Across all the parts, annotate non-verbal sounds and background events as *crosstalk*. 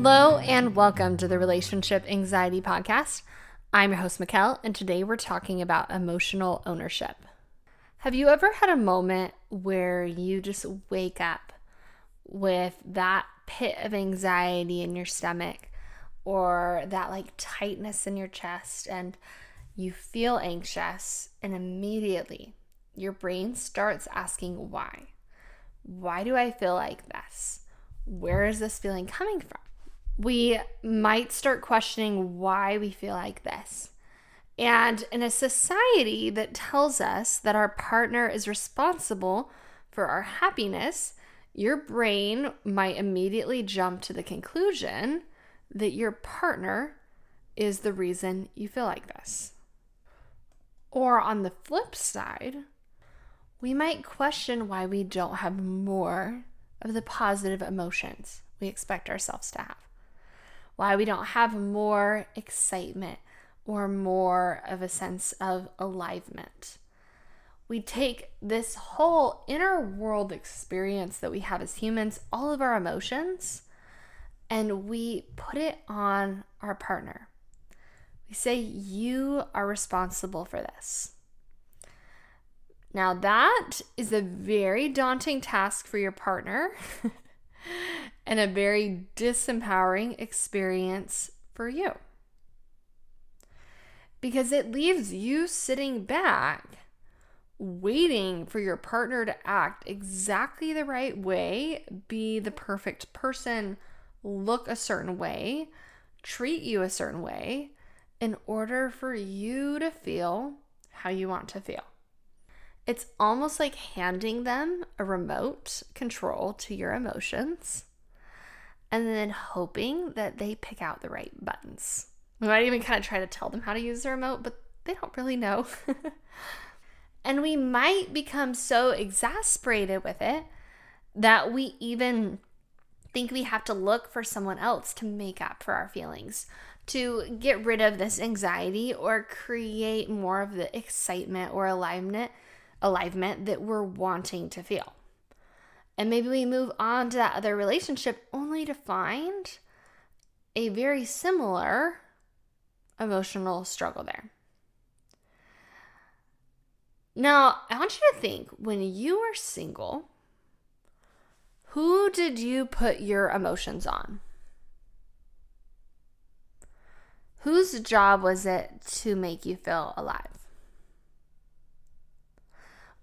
Hello and welcome to the Relationship Anxiety Podcast. I'm your host, Mikkel, and today we're talking about emotional ownership. Have you ever had a moment where you just wake up with that pit of anxiety in your stomach or that like tightness in your chest and you feel anxious and immediately your brain starts asking why? Why do I feel like this? Where is this feeling coming from? We might start questioning why we feel like this. And in a society that tells us that our partner is responsible for our happiness, your brain might immediately jump to the conclusion that your partner is the reason you feel like this. Or on the flip side, we might question why we don't have more of the positive emotions we expect ourselves to have why we don't have more excitement or more of a sense of aliveness. We take this whole inner world experience that we have as humans, all of our emotions, and we put it on our partner. We say, You are responsible for this. Now, that is a very daunting task for your partner. *laughs* and a very disempowering experience for you. Because it leaves you sitting back, waiting for your partner to act exactly the right way, be the perfect person, look a certain way, treat you a certain way, in order for you to feel how you want to feel. It's almost like handing them a remote control to your emotions and then hoping that they pick out the right buttons. We might even kind of try to tell them how to use the remote, but they don't really know. *laughs* and we might become so exasperated with it that we even think we have to look for someone else to make up for our feelings, to get rid of this anxiety or create more of the excitement or alignment, alignment that we're wanting to feel. And maybe we move on to that other relationship only to find a very similar emotional struggle there. Now, I want you to think when you were single, who did you put your emotions on? Whose job was it to make you feel alive?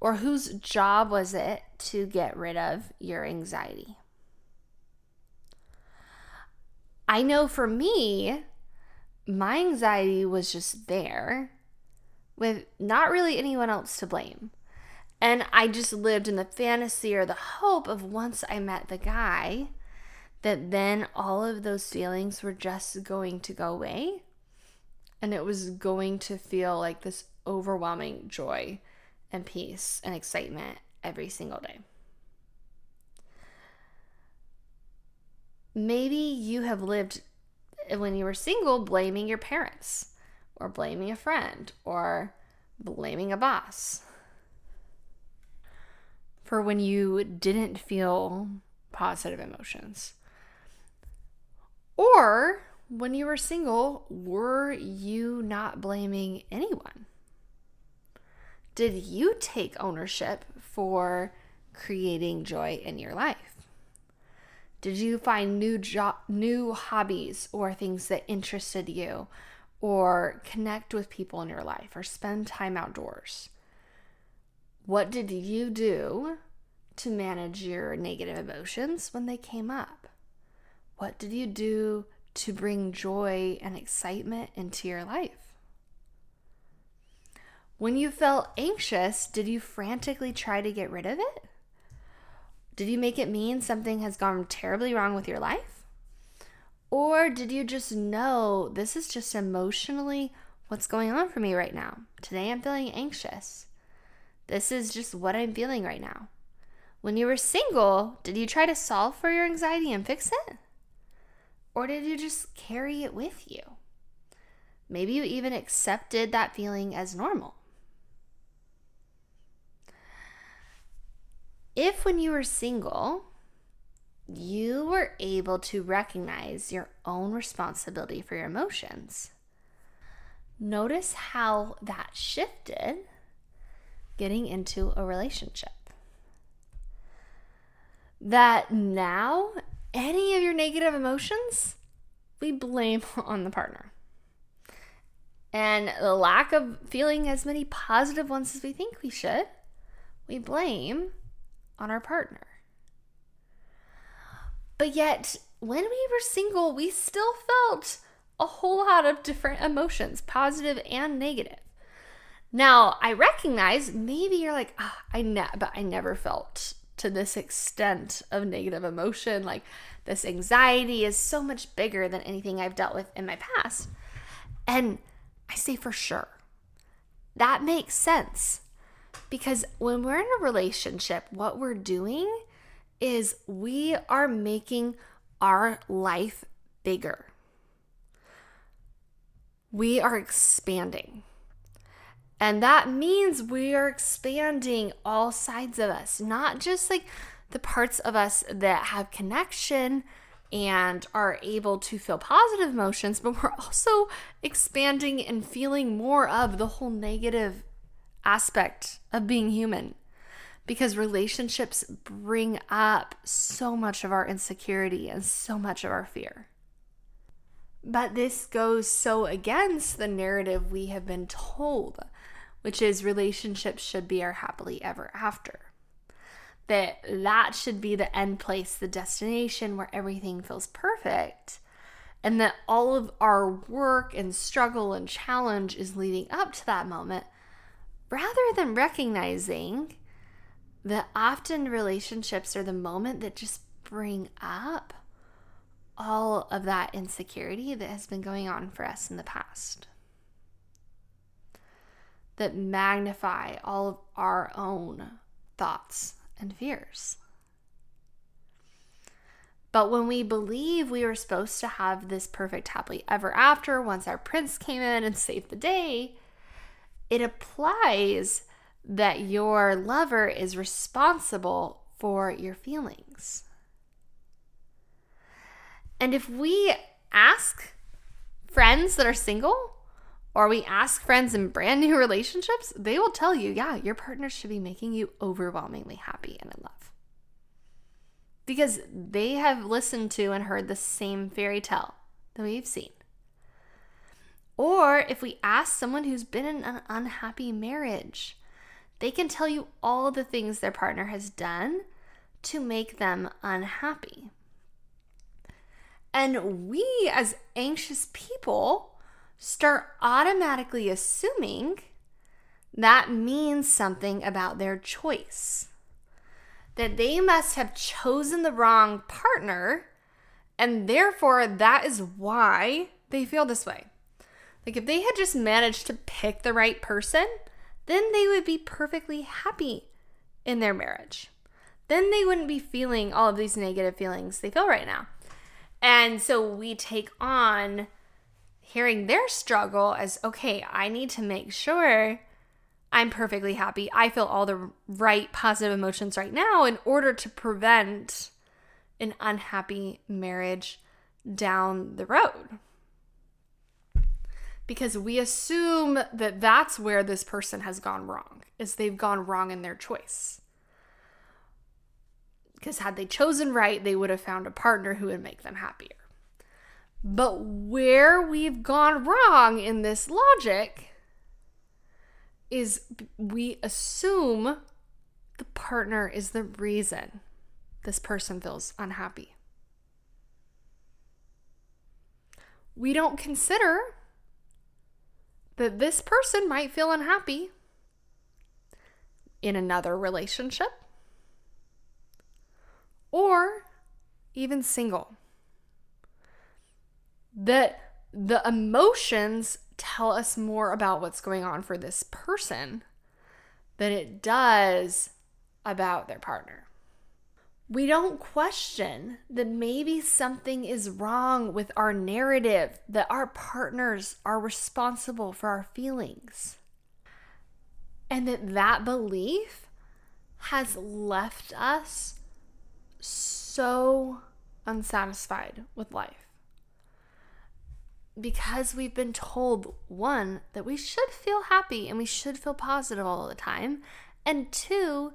Or whose job was it to get rid of your anxiety? I know for me, my anxiety was just there with not really anyone else to blame. And I just lived in the fantasy or the hope of once I met the guy, that then all of those feelings were just going to go away. And it was going to feel like this overwhelming joy and peace and excitement every single day. Maybe you have lived when you were single blaming your parents or blaming a friend or blaming a boss for when you didn't feel positive emotions. Or when you were single, were you not blaming anyone? Did you take ownership for creating joy in your life? Did you find new jo- new hobbies or things that interested you or connect with people in your life or spend time outdoors? What did you do to manage your negative emotions when they came up? What did you do to bring joy and excitement into your life? When you felt anxious, did you frantically try to get rid of it? Did you make it mean something has gone terribly wrong with your life? Or did you just know this is just emotionally what's going on for me right now? Today I'm feeling anxious. This is just what I'm feeling right now. When you were single, did you try to solve for your anxiety and fix it? Or did you just carry it with you? Maybe you even accepted that feeling as normal. If when you were single, you were able to recognize your own responsibility for your emotions. Notice how that shifted getting into a relationship. That now, any of your negative emotions, we blame *laughs* on the partner. And the lack of feeling as many positive ones as we think we should, we blame on our partner. But yet, when we were single, we still felt a whole lot of different emotions, positive and negative. Now, I recognize maybe you're like, oh, I ne- but I never felt to this extent of negative emotion. Like this anxiety is so much bigger than anything I've dealt with in my past. And I say for sure. That makes sense. Because when we're in a relationship, what we're doing is we are making our life bigger. We are expanding. And that means we are expanding all sides of us, not just like the parts of us that have connection and are able to feel positive emotions, but we're also expanding and feeling more of the whole negative aspect of being human because relationships bring up so much of our insecurity and so much of our fear. But this goes so against the narrative we have been told, which is relationships should be our happily ever after. That that should be the end place, the destination where everything feels perfect. And that all of our work and struggle and challenge is leading up to that moment rather than recognizing that often relationships are the moment that just bring up all of that insecurity that has been going on for us in the past, that magnify all of our own thoughts and fears. But when we believe we were supposed to have this perfect happily ever after once our prince came in and saved the day, it applies that your lover is responsible for your feelings. And if we ask friends that are single, or we ask friends in brand new *laughs* relationships, they will tell you, yeah, your partner should be making you overwhelmingly happy and in love. Because they have listened to and heard the same fairy tale that we've seen. Or if we ask someone who's been in an unhappy marriage, they can tell you all the things their partner has done to make them unhappy. And we, as anxious people, start automatically assuming that means something about their choice. That they must have chosen the wrong partner, and therefore that is why they feel this way. Like if they had just managed to pick the right person, then they would be perfectly happy in their marriage. Then they wouldn't be feeling all of these negative feelings they feel right now. And so we take on hearing their struggle as okay, I need to make sure I'm perfectly happy. I feel all the right positive emotions right now in order to prevent an unhappy marriage down the road because we assume that that's where this person has gone wrong is they've gone wrong in their choice. Because had they chosen right they would have found a partner who would make them happier. But where we've gone wrong in this logic is we assume the partner is the reason this person feels unhappy. We don't consider that this person might feel unhappy in another relationship or even single. That the emotions tell us more about what's going on for this person than it does about their partner we don't question that maybe something is wrong with our narrative, that our partners are responsible for our feelings. And that that belief has left us so unsatisfied with life because we've been told one, that we should feel happy and we should feel positive all the time, and two,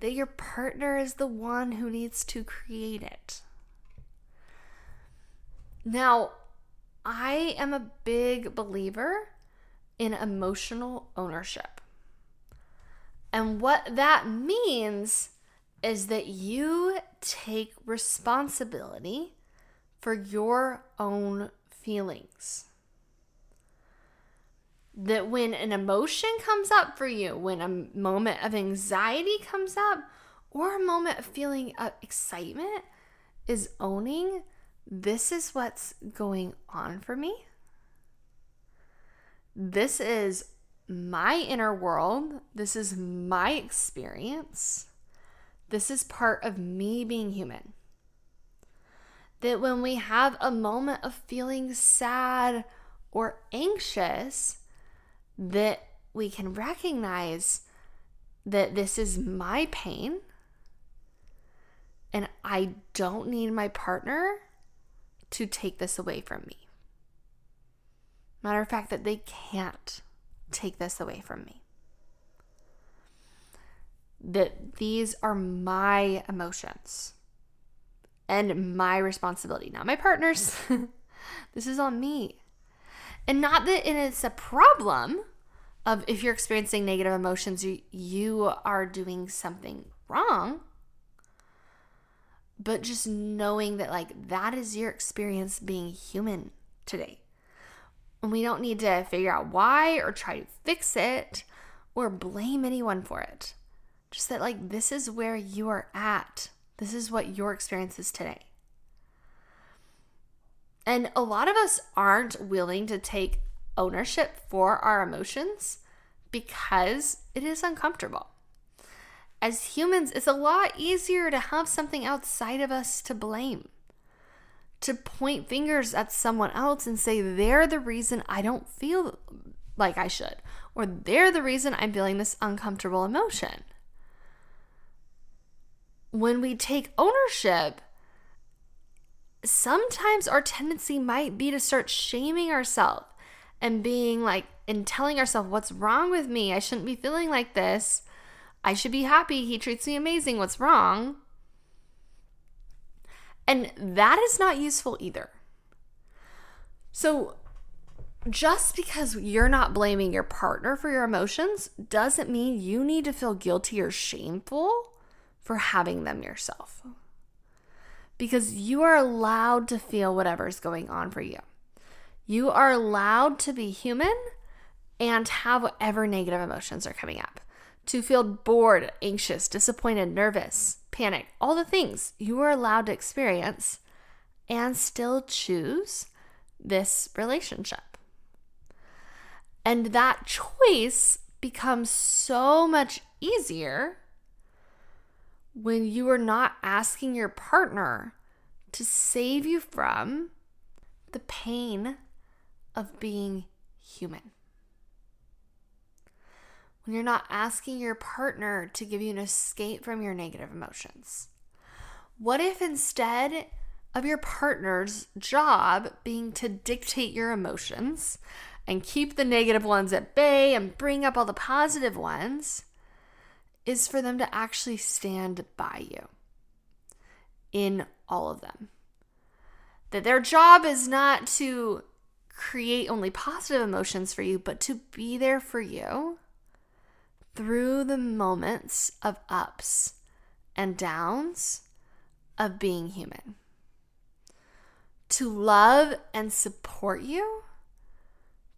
that your partner is the one who needs to create it. Now, I am a big believer in emotional ownership. And what that means is that you take responsibility for your own feelings. That when an emotion comes up for you, when a moment of anxiety comes up, or a moment of feeling of excitement, is owning this is what's going on for me. This is my inner world. This is my experience. This is part of me being human that when we have a moment of feeling sad or anxious, that we can recognize that this is my pain and I don't need my partner to take this away from me. Matter of fact, that they can't take this away from me. That these are my emotions and my responsibility, not my partner's. *laughs* this is on me. And not that it's a problem of if you're experiencing negative emotions, you, you are doing something wrong. But just knowing that, like, that is your experience being human today. And we don't need to figure out why or try to fix it or blame anyone for it. Just that, like, this is where you are at this is what your experience is today. And a lot of us aren't willing to take ownership for our emotions because it is uncomfortable. As humans, it's a lot easier to have something outside of us to blame, to point fingers at someone else and say they're the reason I don't feel like I should, or they're the reason I'm feeling this uncomfortable emotion when we take ownership, sometimes our tendency might be to start shaming ourselves and being like, and telling ourselves, what's wrong with me? I shouldn't be feeling like this. I should be happy. He treats me amazing. What's wrong? And that is not useful either. So, just because you're not blaming your partner for your emotions doesn't mean you need to feel guilty or shameful for having them yourself. Because you are allowed to feel whatever's going on for you. You are allowed to be human and have whatever negative emotions are coming up. To feel bored, anxious, disappointed, nervous, panic, all the things you are allowed to experience and still choose this relationship. And that choice becomes so much easier when you are not asking your partner to save you from the pain of being human. When you're not asking your partner to give you an escape from your negative emotions. What if instead of your partner's job being to dictate your emotions and keep the negative ones at bay and bring up all the positive ones? is for them to actually stand by you in all of them. That their job is not to create only positive emotions for you, but to be there for you through the moments of ups and downs of being human. To love and support you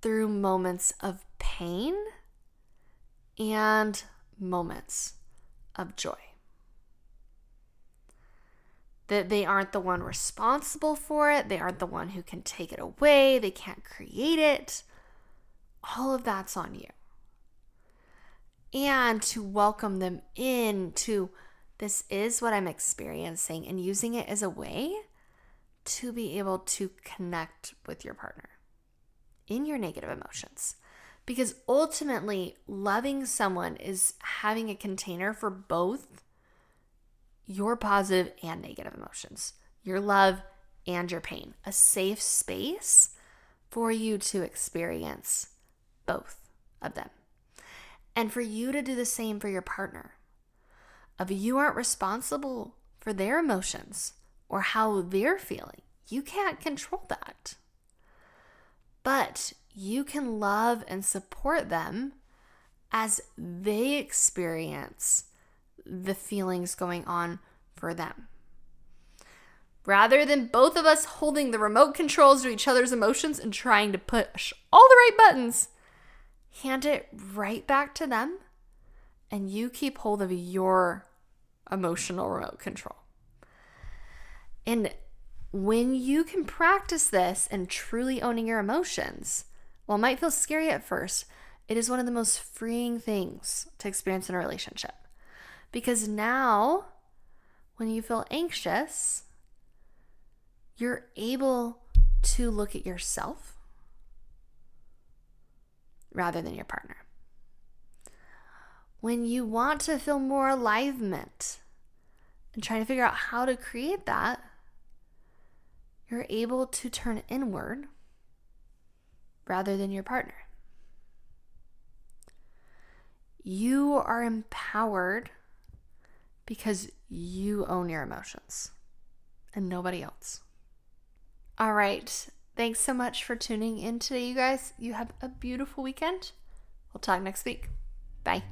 through moments of pain and moments of joy. That they aren't the one responsible for it, they aren't the one who can take it away, they can't create it. All of that's on you. And to welcome them in to this is what I'm experiencing and using it as a way to be able to connect with your partner in your negative emotions because ultimately, loving someone is having a container for both your positive and negative emotions, your love and your pain, a safe space for you to experience both of them. And for you to do the same for your partner. Of you aren't responsible for their emotions or how they're feeling. You can't control that. But you can love and support them as they experience the feelings going on for them. Rather than both of us holding the remote controls to each other's emotions and trying to push all the right buttons, hand it right back to them and you keep hold of your emotional remote control. And when you can practice this and truly owning your emotions, while it might feel scary at first, it is one of the most freeing things to experience in a relationship. Because now, when you feel anxious, you're able to look at yourself rather than your partner. When you want to feel more alignment and trying to figure out how to create that, you're able to turn inward rather than your partner. You are empowered because you own your emotions and nobody else. All right. Thanks so much for tuning in today, you guys. You have a beautiful weekend. We'll talk next week. Bye.